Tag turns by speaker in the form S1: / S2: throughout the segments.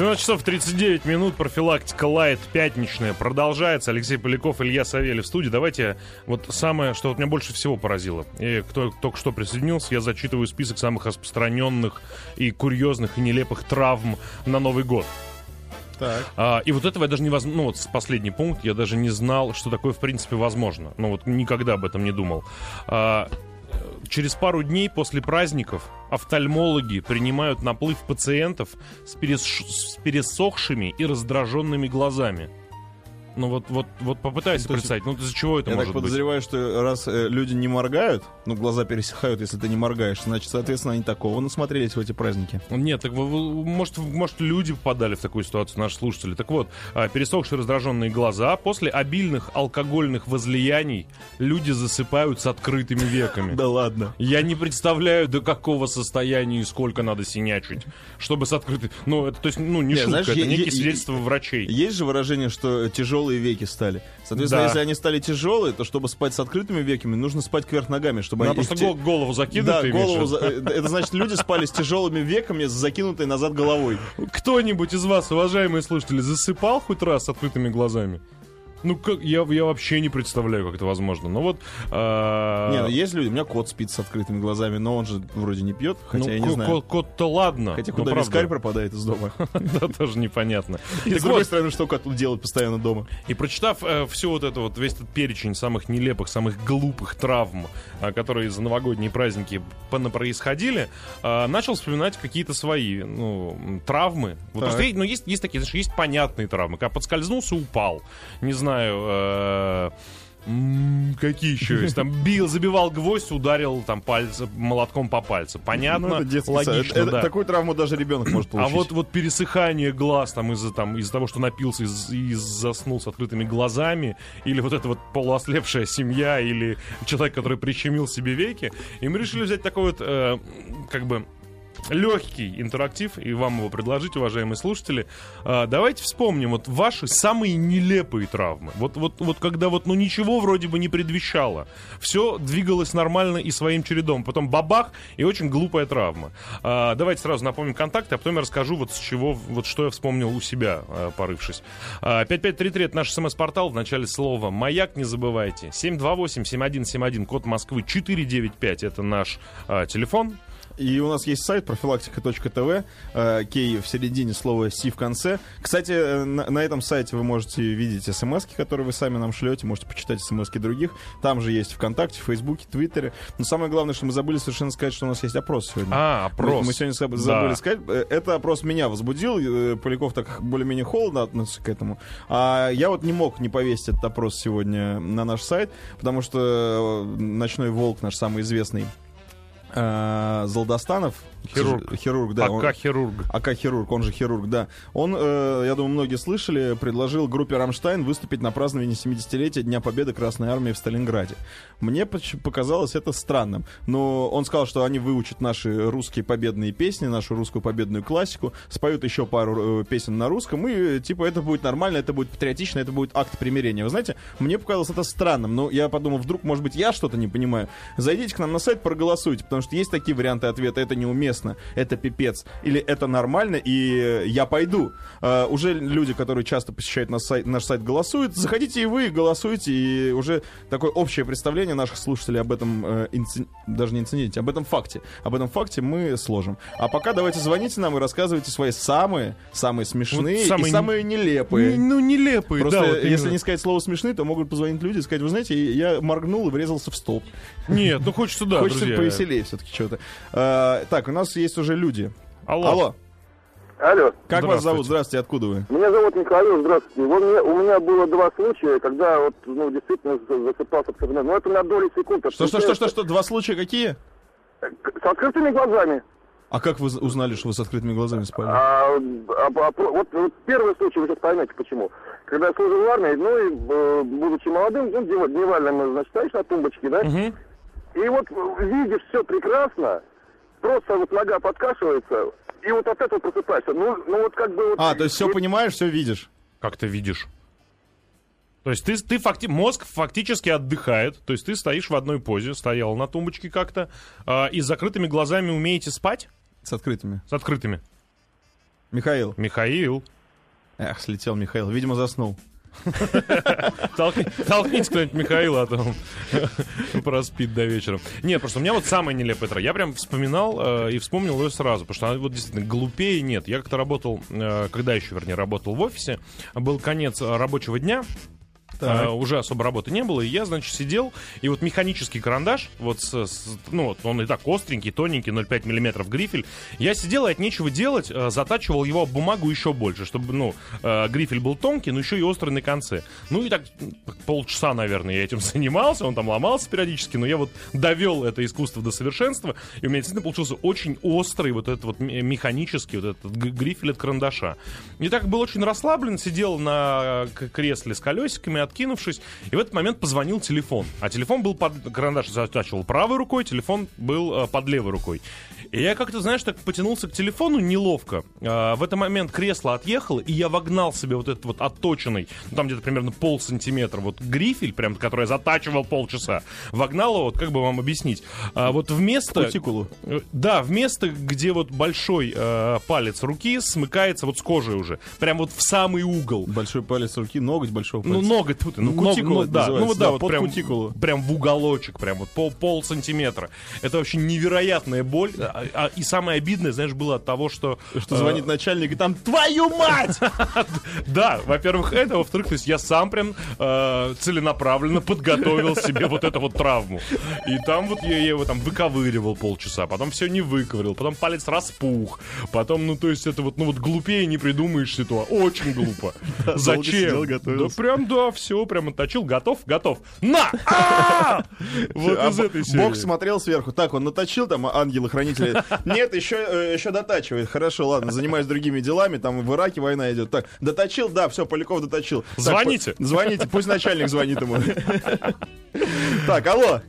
S1: 17 часов 39 минут, профилактика лайт пятничная продолжается. Алексей Поляков, Илья Савельев в студии. Давайте вот самое, что вот меня больше всего поразило. И кто только что присоединился, я зачитываю список самых распространенных и курьезных и нелепых травм на Новый год.
S2: Так.
S1: А, и вот этого я даже не возможно, ну вот последний пункт, я даже не знал, что такое в принципе возможно. Ну вот никогда об этом не думал. А, через пару дней после праздников офтальмологи принимают наплыв пациентов с, перес... с пересохшими и раздраженными глазами. Ну вот, вот, вот попытайся
S2: Ну,
S1: представить, ну из-за чего это
S2: Я
S1: может
S2: так подозреваю, что раз э, люди не моргают, ну, глаза пересыхают, если ты не моргаешь, значит, соответственно, они такого насмотрелись в эти праздники.
S1: быть? Нет, так может, может люди попадали в такую ситуацию, наши слушатели. Так вот, а, пересохшие раздраженные глаза после обильных алкогольных возлияний люди засыпают с открытыми веками.
S2: Да ладно.
S1: Я не представляю, до какого состояния и сколько надо синячить, чтобы с открытой... Ну, это, то есть, ну, не шутка, это некие свидетельства врачей.
S2: Есть же выражение, что тяжелые веки стали. Соответственно,
S1: Да.
S2: если они стали тяжелые, то чтобы спать с открытыми веками, нужно спать кверх ногами, чтобы
S1: Надо
S2: они...
S1: просто
S2: те-
S1: гол- голову закинуть,
S2: Да, голову... за- э, Это значит, люди спали с тяжелыми веками, с закинутой назад головой.
S1: Кто-нибудь из вас, уважаемые слушатели, засыпал хоть раз с открытыми глазами? Ну, как, я, я вообще не представляю, как это возможно. Ну вот... а,
S2: Не, ну есть люди, у меня кот спит с открытыми глазами, но он же вроде не пьет, хотя
S1: ну,
S2: я не
S1: ко-
S2: знаю.
S1: ко- Кот-то ладно.
S2: Хотя куда
S1: правда.
S2: вискарь пропадает из дома.
S1: Да, тоже непонятно.
S2: И с другой стороны, что коту делать постоянно дома?
S1: И прочитав э, все вот это вот, весь этот перечень самых нелепых, самых глупых травм, а, которые за новогодние праздники происходили, начал вспоминать какие-то свои ну, травмы. Вот ну, есть, есть такие, знаешь, есть понятные травмы. Когда подскользнулся, упал. Не знаю, э, м, какие еще есть? Там бил, забивал гвоздь, ударил там пальцем, молотком по пальцу. Понятно,
S2: Ну, это детский
S1: логично,
S2: Это-
S1: да.
S2: Такую травму даже ребенок может
S1: А
S2: получить.
S1: вот, вот пересыхание глаз там из-за там, из того, что напился и, и заснул с открытыми глазами, или вот эта вот полуослепшая семья, или человек, который прищемил себе веки, и мы решили взять такой вот, э, как бы, легкий интерактив и вам его предложить, уважаемые слушатели. А, давайте вспомним вот ваши самые нелепые травмы. Вот, вот, вот когда вот ну ничего вроде бы не предвещало. Все двигалось нормально и своим чередом. Потом бабах и очень глупая травма. А, давайте сразу напомним контакты, а потом я расскажу вот с чего, вот что я вспомнил у себя, а, порывшись. А, 5533 это наш смс-портал в начале слова «Маяк» не забывайте. 728-7171, код Москвы 495 это наш а, телефон.
S2: И у нас есть сайт профилактика.тв, э, кей в середине, слова си в конце. Кстати, э, на, на этом сайте вы можете видеть смс которые вы сами нам шлете, можете почитать смс других. Там же есть ВКонтакте, Фейсбуке, Твиттере. Но самое главное, что мы забыли совершенно сказать, что у нас есть опрос сегодня.
S1: А, опрос.
S2: Мы, мы сегодня заб-
S1: Да.
S2: забыли сказать. Э, Это опрос меня возбудил. э, Поляков так более-менее холодно относится к этому. А я вот не мог не повесить этот опрос сегодня на наш сайт, потому что «Ночной волк», наш самый известный, Золдостанов,
S1: Хирург.
S2: хирург, да, он-
S1: АК хирург.
S2: АК хирург, он же хирург, да. Он, э, я думаю, многие слышали, предложил группе Рамштайн выступить на праздновании 70-летия Дня Победы Красной Армии в Сталинграде. Мне показалось это странным. Но он сказал, что они выучат наши русские победные песни, нашу русскую победную классику, споют еще пару э, песен на русском, и э, типа это будет нормально, это будет патриотично, это будет акт примирения. Вы знаете, мне показалось это странным, но я подумал, вдруг, может быть, я что-то не понимаю. Зайдите к нам на сайт, проголосуйте, потому что есть такие варианты ответа, это неуместно, это пипец, или это нормально, и э, я пойду. Э, уже люди, которые часто посещают наш сайт, наш сайт, голосуют. Заходите и вы, голосуйте, и уже такое общее представление наших слушателей об этом, э, инци- даже не инциденте, об этом факте. Об этом факте мы сложим. А пока давайте звоните нам и рассказывайте свои самые, самые смешные
S1: Вот самые
S2: и самые нелепые.
S1: Не- Ну, нелепые,
S2: Просто
S1: да. вот
S2: если
S1: именно.
S2: не сказать слово смешные, то могут позвонить люди и сказать, вы знаете, я моргнул и врезался в столб.
S1: Нет, ну хочется, да,
S2: Хочется
S1: друзья.
S2: повеселее все-таки что-то. А, так, у нас есть уже люди.
S1: Алло.
S2: Алло,
S3: Алло,
S2: как вас зовут?
S1: Здравствуйте.
S2: Откуда вы?
S3: меня зовут Михаил, здравствуйте. Вот мне- у меня было два случая, когда вот, ну, действительно за- засыпался абсолютно. Но это на доли секунд.
S2: Что, что, что, что, что? Два случая какие?
S3: С открытыми глазами.
S2: А как вы узнали, что вы с открытыми глазами спали?
S3: А, а- а- вот, вот первый случай, вы сейчас поймете почему. Когда я служил в армии, ну и э, будучи молодым, ну, днев- дневальным, значит, стоишь на тумбочке, да?
S1: Мгм.
S3: И вот видишь все прекрасно, просто вот нога подкашивается, и вот от этого просыпаешься. Ну, ну вот как бы... Вот,
S2: А, то есть все
S3: и-
S2: понимаешь, все видишь.
S1: Как ты видишь? То есть ты, ты факти... мозг фактически отдыхает, то есть ты стоишь в одной позе, стоял на тумбочке как-то, а, и с закрытыми глазами умеете спать?
S2: С открытыми.
S1: С открытыми.
S2: Михаил.
S1: Михаил.
S2: Эх, слетел Михаил. Видимо, заснул.
S1: Толкни, толкните кто-нибудь Михаила, а то он проспит до вечера. Нет, просто у меня вот самая нелепая трата. Я прям вспоминал э, и вспомнил ее сразу, потому что она вот действительно глупее нет. Я как-то работал, э, когда еще, вернее, работал в офисе, был конец рабочего дня, А, уже особо работы не было, и я, значит, сидел, и вот механический карандаш, вот, с, с- ну, вот он и так остренький, тоненький, 0,5 миллиметров грифель, я сидел и от нечего делать, э, затачивал его бумагу еще больше, чтобы, ну, э, грифель был тонкий, но еще и острый на конце. Ну, и так полчаса, наверное, я этим занимался, он там ломался периодически, но я вот довел это искусство до совершенства, и у меня действительно получился очень острый вот этот вот механический вот этот грифель от карандаша. И так был очень расслаблен, сидел на к- кресле с колесиками, откинувшись, и в этот момент позвонил телефон. А телефон был под... Карандаш затачивал правой рукой, телефон был э, под левой рукой. И я как-то, знаешь, так потянулся к телефону неловко. А, в этот момент кресло отъехало, и я вогнал себе вот этот вот отточенный, ну, там где-то примерно пол сантиметра, вот грифель, прям, который я затачивал полчаса, вогнал его, вот как бы вам объяснить, а, вот вместо...
S2: Кутикулу.
S1: Э, Да, в место, где вот большой э, палец руки смыкается вот с кожей уже. Прям вот в самый угол.
S2: Большой палец руки, ноготь большого
S1: Ну,
S2: пальца.
S1: ноготь, тьфу ты, ну,
S2: Ну,
S1: ног-
S2: кутикула
S1: ну, да, ну вот
S2: да,
S1: да, вот
S2: под
S1: прям,
S2: кутикулу.
S1: прям в уголочек, прям вот пол, пол сантиметра. Это вообще невероятная боль. А- а- и самое обидное, знаешь, было от того, что...
S2: Что
S1: э,
S2: звонит начальник, и там «Твою мать!»
S1: Да, во-первых, это, во-вторых, то есть я сам прям э, целенаправленно подготовил себе вот эту вот травму. И там вот я, его там выковыривал полчаса, потом все не выковырил, потом палец распух, потом, ну, то есть это вот, ну, вот глупее не придумаешь ситуацию. Очень глупо. Зачем? Да прям, да, все, прям отточил, готов, готов. На! Вот
S2: А
S1: из этой серии.
S2: Бог смотрел сверху. Так, он наточил там ангелы-хранители. Нет, еще, э, еще дотачивает. Хорошо, ладно, занимаюсь другими делами. Там в Ираке война идет. Так, доточил, да, все, Поляков доточил. Так,
S1: Звоните.
S2: по- Звоните, пусть начальник звонит ему. Так, алло.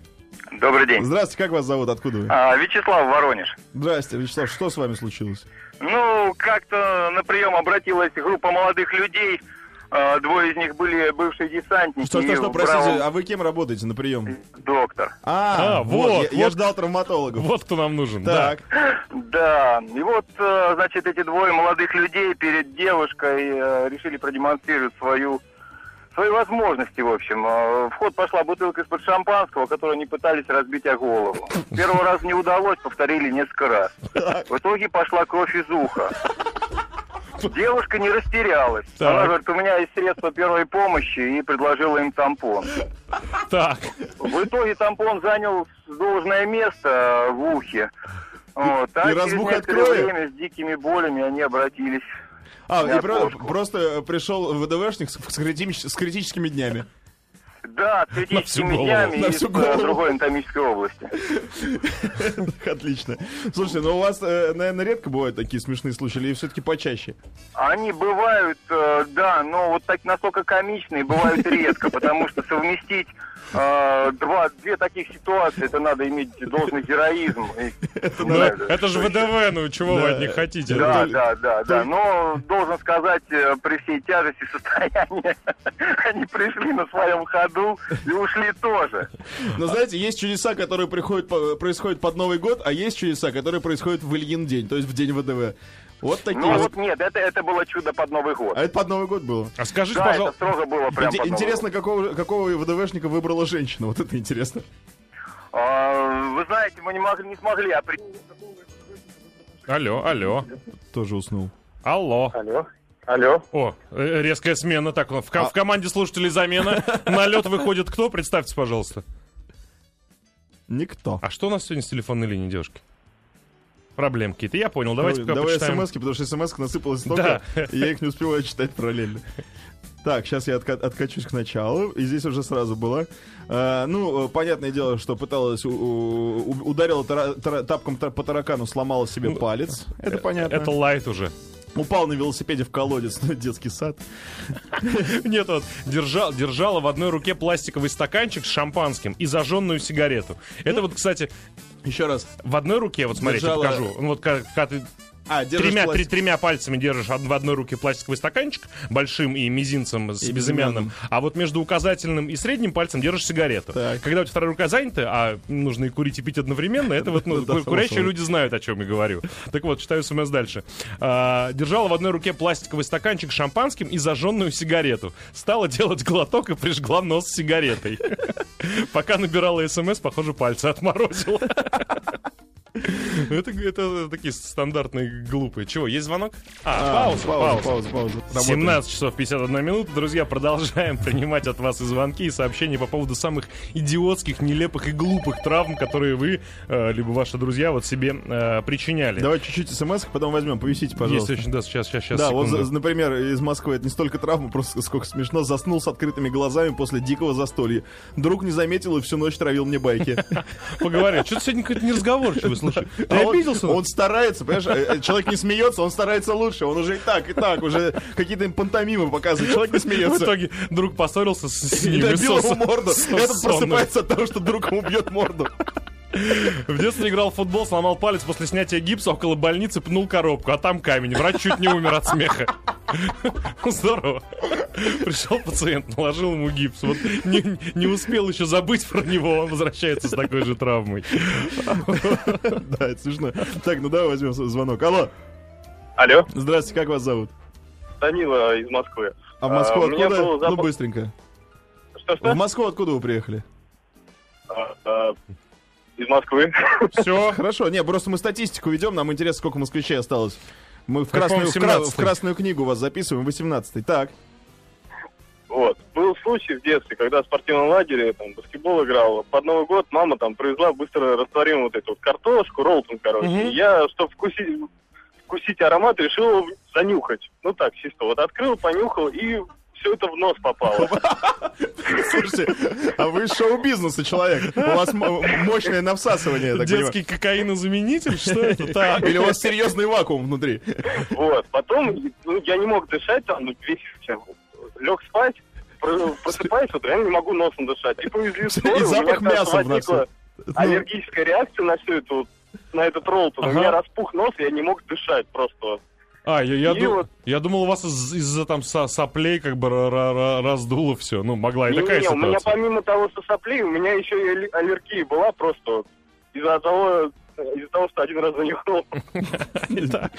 S3: Добрый день.
S2: Здравствуйте, как вас зовут? Откуда вы?
S3: А, Вячеслав Воронеж.
S2: Здрасте, Вячеслав, что с вами случилось?
S3: Ну, как-то на прием обратилась группа молодых людей. А, Двое из них были бывшие десантники.
S2: Что, что, что, простите,
S3: правом
S2: а вы кем работаете на прием?
S3: Доктор.
S2: А,
S1: А,
S2: вот,
S1: вот,
S2: я, я
S1: вот.
S2: ждал травматологов.
S1: Вот кто нам нужен. да.
S2: Так,
S3: Да, и вот, э, значит, эти двое молодых людей перед девушкой э, решили продемонстрировать свою свои возможности, в общем. Э, В ход пошла бутылка из-под шампанского, которую они пытались разбить о голову. Первый раз не удалось, повторили несколько раз. В итоге пошла кровь из уха. Девушка не растерялась.
S1: Так.
S3: Она говорит, у меня есть средства первой помощи, и предложила им тампон.
S1: Так.
S3: В итоге тампон занял должное место в ухе. Вот. А
S2: И
S3: через некоторое
S2: откроет?
S3: время с дикими болями они обратились.
S2: а, и про- просто пришел ВДВшник с, критими- с критическими днями.
S3: Да, с критическими
S1: голову.
S3: днями
S2: На
S3: из
S2: всю голову.
S3: другой анатомической области.
S2: Отлично. Слушайте, ну у вас, э, наверное, редко бывают такие смешные случаи, или все-таки почаще?
S3: Они бывают, э, да, но вот так настолько комичные бывают редко, потому что совместить э, два, две таких ситуации, это надо иметь должный героизм.
S1: Это же. ВДВ, ну чего вы
S2: Да.
S1: от них хотите?
S3: Да, да, да, да. Но должен сказать, э, при всей тяжести состояния, они пришли на своем ходу и ушли тоже.
S2: Но знаете, есть чудеса, которые приходят, по- происходят под Новый год, а есть чудеса, которые происходят в Ильин день, то есть в день ВДВ. Вот такие
S3: Ну
S2: вот.
S3: нет, это, это было чудо под Новый год.
S2: А это под Новый год было.
S1: А скажите,
S3: Да, это
S1: пожалуйста,
S3: строго было прям Новый
S2: интересно,
S3: год.
S2: какого, какого ВДВшника выбрала женщина. Вот это интересно.
S3: А, Вы знаете, мы не, могли, не смогли определить.
S1: алло, алло,
S2: Тоже уснул.
S1: алло.
S3: Алло. Алло.
S1: О, э, резкая смена. Так, в,
S2: А.
S1: ко- в команде слушателей замена. На лед выходит кто? Представьте, пожалуйста.
S2: Никто.
S1: А что у нас сегодня с телефонной линией, девушки? Проблемы какие-то. Я понял. Давайте
S2: Давай
S1: почитаем.
S2: смс потому что смс насыпалось столько,
S1: Да.
S2: и я их не успеваю читать параллельно. Так, сейчас я отка- откачусь к началу, и здесь уже сразу было. А, ну, э, понятное дело, что пыталась, у- у- ударила тара- тара- тапком тар- по таракану, сломала себе
S1: Ну,
S2: палец. Это понятно.
S1: Это лайт уже.
S2: Упал на велосипеде в колодец, ну, детский сад.
S1: Нет, вот держал, держала в одной руке пластиковый стаканчик с шампанским и зажженную сигарету. Это вот, кстати,
S2: Еще раз.
S1: в одной руке, вот смотрите,
S2: Держала-
S1: покажу. Ну, вот как, когда ты
S2: А,
S1: тремя,
S2: пластик.
S1: тремя пальцами держишь в одной руке пластиковый стаканчик, большим и мизинцем с
S2: И
S1: безымянным,
S2: безымянным.
S1: а вот между указательным и средним пальцем держишь сигарету.
S2: Так.
S1: Когда у тебя вторая рука занята, а нужно и курить, и пить одновременно, это вот, ну, курящие люди знают, о чем я говорю. Так вот, читаю смс дальше. А, держала в одной руке пластиковый стаканчик с шампанским и зажженную сигарету. Стала делать глоток и прижгла нос сигаретой. Пока набирала смс, похоже, пальцы отморозила. Это, это такие стандартные глупые. Чего, есть звонок? А,
S2: А,
S1: пауза, пауза.
S2: пауза, пауза. Работаем.
S1: 17 часов 51 минута. Друзья, продолжаем принимать от вас и звонки, и сообщения по поводу самых идиотских, нелепых и глупых травм, которые вы, э, либо ваши друзья, вот себе э, причиняли.
S2: Давай чуть-чуть смс потом возьмем. Повисите,
S1: Есть
S2: пожалуйста.
S1: очень, да, сейчас, сейчас, сейчас,
S2: Да, вот,
S1: секунду.
S2: за- например, из Москвы это не столько травма, просто сколько смешно. Заснул с открытыми глазами после дикого застолья. Друг не заметил и всю ночь травил мне байки.
S1: Поговорим. Что-то сегодня какой-то неразговорчивый, слушай.
S2: Он,
S1: обиделся?
S2: он старается, понимаешь, э, э, человек не смеется, он старается лучше, он уже и так, и так, уже какие-то им пантомимы показывает, человек не
S1: В
S2: смеется.
S1: итоге друг поссорился с, с
S2: И
S1: ним.
S2: добил ему морду. Этот просыпается от того, что друг ему бьет морду.
S1: В детстве играл в футбол, сломал палец после снятия гипса около больницы, пнул коробку, а там камень. Врач чуть не умер от смеха. Здорово. Пришел пациент, наложил ему гипс. Вот не, не успел еще забыть про него, он возвращается с такой же травмой.
S2: Да, это смешно. Так, ну давай возьмем звонок. Алло,
S3: Алло,
S2: здравствуйте, как вас зовут?
S3: Данила из Москвы.
S2: А в Москву
S3: А,
S2: откуда? Ну, быстренько.
S3: Что-что?
S2: В Москву откуда вы приехали?
S3: Из Москвы.
S1: Все.
S2: Хорошо, не, просто мы статистику ведем, нам интересно, сколько москвичей осталось. Мы в красную, в, кра-
S1: 17-й.
S2: в красную книгу вас записываем, 18-й. Так,
S3: Вот. Был случай в детстве, когда в спортивном лагере там баскетбол играл. Под Новый год мама там привезла быстро растворимую вот эту вот картошку, роллтон, короче.
S1: Мгм.
S3: И Я, чтобы вкусить, вкусить аромат, решил занюхать. Ну так, чисто. Вот открыл, понюхал, и все это в нос попало.
S2: слушайте, а вы из шоу-бизнеса человек. У вас мощное на всасывание, я так
S1: Детский кокаинозаменитель? Что это? Так.
S2: Или у вас серьезный вакуум внутри.
S3: Вот. Потом ну, я не мог дышать там ну, весь лег спать. про- Просыпаюсь, вот реально не могу носом дышать. И повезли в скорую,
S2: И
S3: у меня,
S2: запах мяса в носу.
S3: возникла
S2: Ну,
S3: аллергическая реакция на всю эту на этот.
S1: Ага.
S3: У меня распух нос, я не мог дышать просто.
S1: А, я, я,
S3: И
S1: ду-
S3: вот-
S1: я думал, у вас из- из-за там со- соплей как бы ра- ра- ра- раздуло все. Ну, могла и такая
S3: Не-не-не, у меня
S1: ситуация.
S3: помимо того, что соплей, у меня еще и аллер- аллергия была просто из-за того, из-за того, что один раз занюхал.
S1: Да.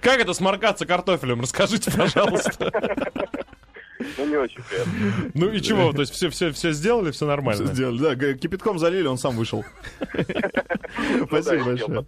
S1: Как это сморкаться картофелем? Расскажите, пожалуйста.
S3: Ну, не очень приятно.
S1: Ну и чего? То есть все, все, все сделали, все нормально.
S2: Сделали, да, кипятком залили, он сам вышел.
S3: Ну,
S2: Спасибо большое.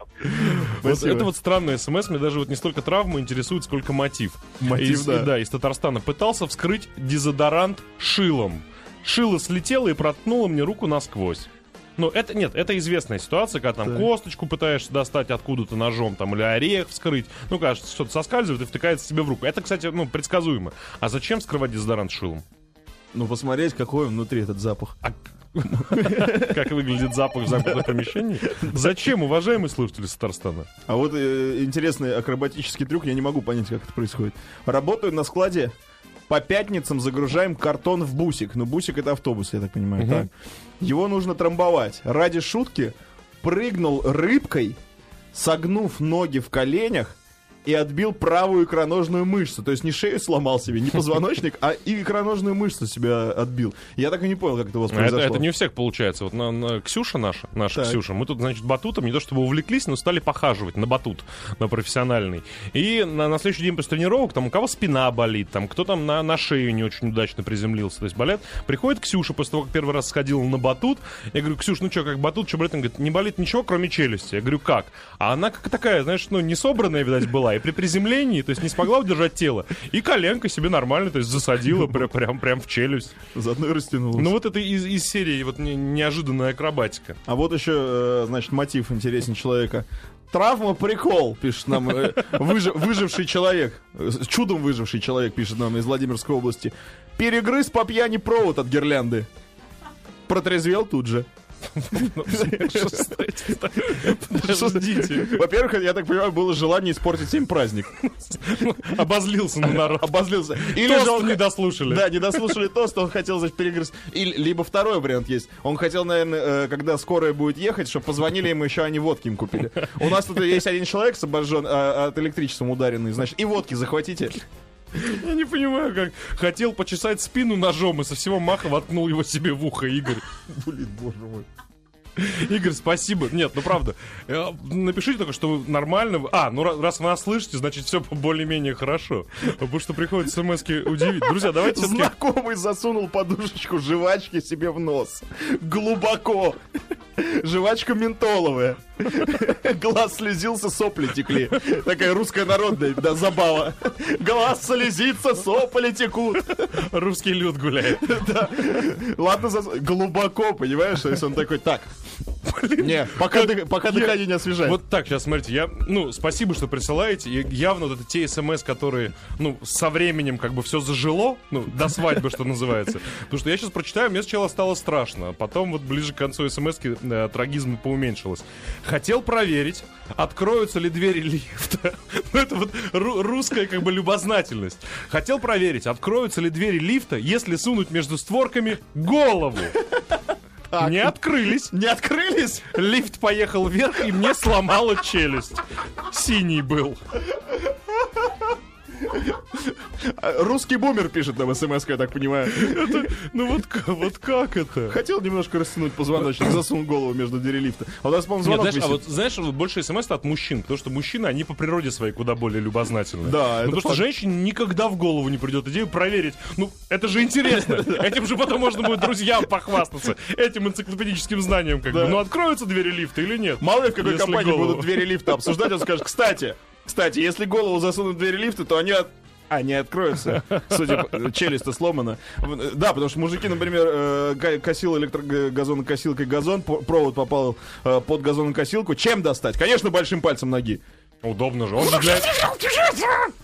S1: Вот это вот странный смс, мне даже вот не столько травму интересует, сколько мотив.
S2: Мотив,
S1: из,
S2: да.
S1: да. из Татарстана. Пытался вскрыть дезодорант шилом. Шило слетело и проткнуло мне руку насквозь. Ну, это нет, это известная ситуация, когда там
S2: Так.
S1: косточку пытаешься достать откуда-то ножом, там, или орех вскрыть. Ну, кажется, что-то соскальзывает и втыкается тебе в руку. Это, кстати, ну, предсказуемо. А зачем вскрывать дезодорант шилом?
S2: Ну, посмотреть, какой внутри этот запах.
S1: А как выглядит запах в замкнутом помещении? Зачем, уважаемые слушатели Татарстана?
S2: А вот э, интересный акробатический трюк, я не могу понять, как это происходит. Работаю на складе, по пятницам загружаем картон в бусик. Ну, бусик это автобус, я так понимаю.
S1: Мгм.
S2: Так. Его нужно трамбовать. Ради шутки прыгнул рыбкой, согнув ноги в коленях и отбил правую икроножную мышцу. То есть не шею сломал себе, не позвоночник, а и икроножную мышцу себя отбил. Я так и не понял, как это у вас
S1: А Это,
S2: произошло.
S1: это не у всех получается. Вот на, на- Ксюша наша, наша
S2: Так.
S1: Ксюша, мы тут, значит, батутом не то чтобы увлеклись, но стали похаживать на батут, на профессиональный. И на, на следующий день после тренировок, там, у кого спина болит, там, кто там на, на шею не очень удачно приземлился, то есть болят. Приходит Ксюша после того, как первый раз сходила на батут. Я говорю, Ксюш, ну что, как батут, что болит? Она говорит, не болит ничего, кроме челюсти. Я говорю, как? А она как такая, знаешь, ну, не собранная, видать, была. И при приземлении, то есть не смогла удержать тело. И коленка себе нормально, то есть засадила прям, прям, прям в челюсть.
S2: Заодно и растянулось.
S1: Ну вот это из, из серии вот не- неожиданная акробатика.
S2: А вот еще, э, значит, мотив интересен человека. Травма прикол, пишет нам э, выжи- выживший человек. Э, Чудом выживший человек, пишет нам из Владимирской области. Перегрыз по пьяни провод от гирлянды. Протрезвел тут же.
S1: Подождите.
S2: Во-первых, я так понимаю, было желание испортить им праздник.
S1: Обозлился на народ.
S2: Обозлился. Или
S1: Тост
S2: же он
S1: не дослушали.
S2: Да, не дослушали тост, он хотел, значит, перегрызть. Или, либо второй вариант есть. Он хотел, наверное, э, когда скорая будет ехать, чтобы позвонили ему еще, они водки им купили. У нас тут есть один человек с обожжен, а, от электричеством ударенный, значит, и водки захватите.
S1: Я не понимаю, как хотел почесать спину ножом и со всего маха воткнул его себе в ухо, Игорь.
S2: Блин, боже мой.
S1: Игорь, спасибо. Нет, ну правда. Э, Напишите только, что вы нормально. А, ну ра- раз вы нас слышите, значит все более-менее хорошо. Потому что приходят смс удивить. Друзья, давайте все-таки...
S2: Знакомый засунул подушечку жвачки себе в нос. Глубоко. Жвачка ментоловая. Глаз слезился, сопли текли. Такая русская народная, да, забава. Глаз слезится, сопли текут.
S1: Русский люд гуляет.
S2: Ладно, зас- глубоко, понимаешь? То есть он такой, так, не, пока, дых- пока дыхание не освежает.
S1: Вот так, сейчас, смотрите, я, ну, спасибо, что присылаете. И явно вот это те смс, которые, ну, со временем как бы все зажило, ну, до свадьбы, что называется. Потому что я сейчас прочитаю, мне сначала стало страшно. а Потом вот ближе к концу смс э, трагизм поуменьшилось. Хотел проверить, откроются ли двери лифта. Ну, это вот ру- русская как бы любознательность. Хотел проверить, откроются ли двери лифта, если сунуть между створками голову. Не открылись.
S2: Не открылись?
S1: Лифт поехал вверх, и мне сломала челюсть. Синий был.
S2: А, Русский бумер пишет нам смс, я так понимаю.
S1: Ну вот, вот как это?
S2: Хотел немножко растянуть позвоночник, засунул голову между двери лифта. А у нас, по-моему,
S1: Нет,
S2: звонок
S1: знаешь, а вот знаешь, вот больше смс от мужчин, потому что мужчины, они по природе своей куда более любознательны.
S2: Да,
S1: Ну,
S2: это
S1: потому что
S2: факт.
S1: женщине никогда в голову не придет идею проверить. Ну, это же интересно. Этим же потом можно будет друзьям похвастаться. Этим энциклопедическим знанием, как бы.
S2: Да.
S1: Ну, откроются двери лифта или нет?
S2: Мало ли в какой компании
S1: голову.
S2: будут двери лифта обсуждать, он скажет, кстати, кстати, если голову засунут в двери лифта, то они от... А, не откроются. Судя по... Челюсть-то сломана. В- Да, потому что мужики, например, э, косил электрогазонокосилкой газон, провод попал э, под газонокосилку. Чем достать? Конечно, большим пальцем ноги.
S1: Удобно же. Он же для...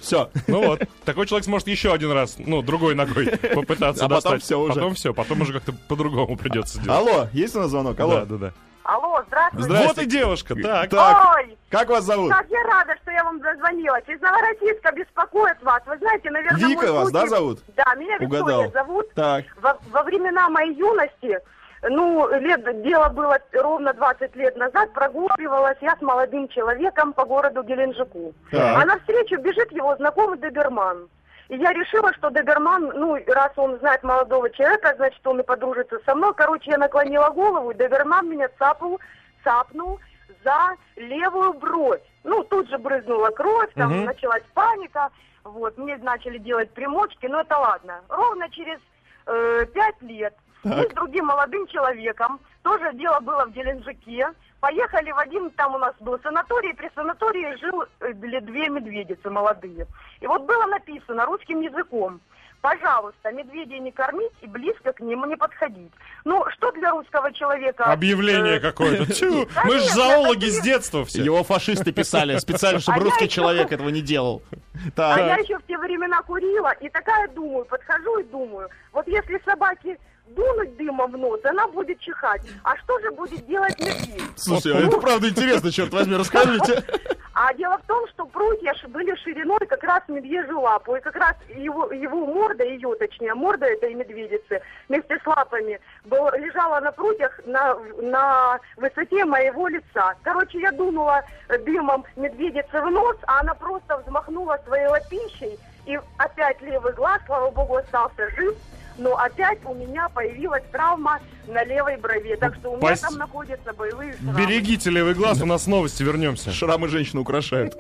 S2: Все.
S1: Ну вот, такой человек сможет еще один раз, ну, другой ногой попытаться
S2: А потом
S1: достать.
S2: всё уже.
S1: Потом все, потом уже как-то по-другому придется делать.
S2: Алло, есть у нас звонок? Алло.
S1: Да, да, да.
S4: Алло, здравствуйте.
S2: Здрасте.
S1: Вот и девушка, так.
S2: Так,
S4: Ой,
S2: как вас зовут?
S4: как я рада, что я вам дозвонилась. Из Новороссийска беспокоит вас. Вы знаете, наверное,
S2: Вика вас,
S4: путь-
S2: да, зовут?
S4: Да, меня Виктория
S2: Угадал.
S4: зовут.
S2: Так.
S4: Во, во времена моей юности, ну, лет, дело было ровно 20 лет назад, прогуливалась я с молодым человеком по городу Геленджику.
S2: Так.
S4: А навстречу бежит его знакомый доберман. И я решила, что доберман, ну, раз он знает молодого человека, значит, он и подружится со мной. Короче, я наклонила голову, и доберман меня цапнул, цапнул за левую бровь. Ну, тут же брызнула кровь, там
S1: Мгм.
S4: началась паника. Вот, мне начали делать примочки, но это ладно. Ровно через э, пять лет мы с другим молодым человеком, тоже дело было в Геленджике, поехали в один, там у нас был санаторий, при санатории жил э, две две медведицы молодые. И вот было написано русским языком, пожалуйста, медведей не кормить и близко к ним не подходить. Ну, что для русского человека...
S1: Объявление
S4: э,
S1: какое-то. Тю, Мы же зоологи с детства все.
S2: Его фашисты писали специально, чтобы
S4: А
S2: русский
S4: еще-
S2: человек этого не делал.
S4: А я еще в те времена курила, и такая думаю, подхожу и думаю, вот если собаке дунуть дымом в нос, она будет чихать. А что же будет делать медведь?
S2: Слушай, а это правда интересно, черт возьми, расскажите.
S4: А дело в том, что прутья были шириной как раз медвежью лапу. И как раз его, его морда, ее точнее, морда этой медведицы вместе с лапами был, лежала на прутьях на, на высоте моего лица. Короче, я дунула дымом медведицы в нос, а она просто взмахнула своей лапищей. И опять левый глаз, слава богу, остался жив. Но опять у меня появилась травма на левой брови. Так что у меня
S1: Пас-
S4: там находятся боевые шрамы.
S1: Берегите левый глаз, у нас новости, вернемся.
S2: Шрамы женщины украшают.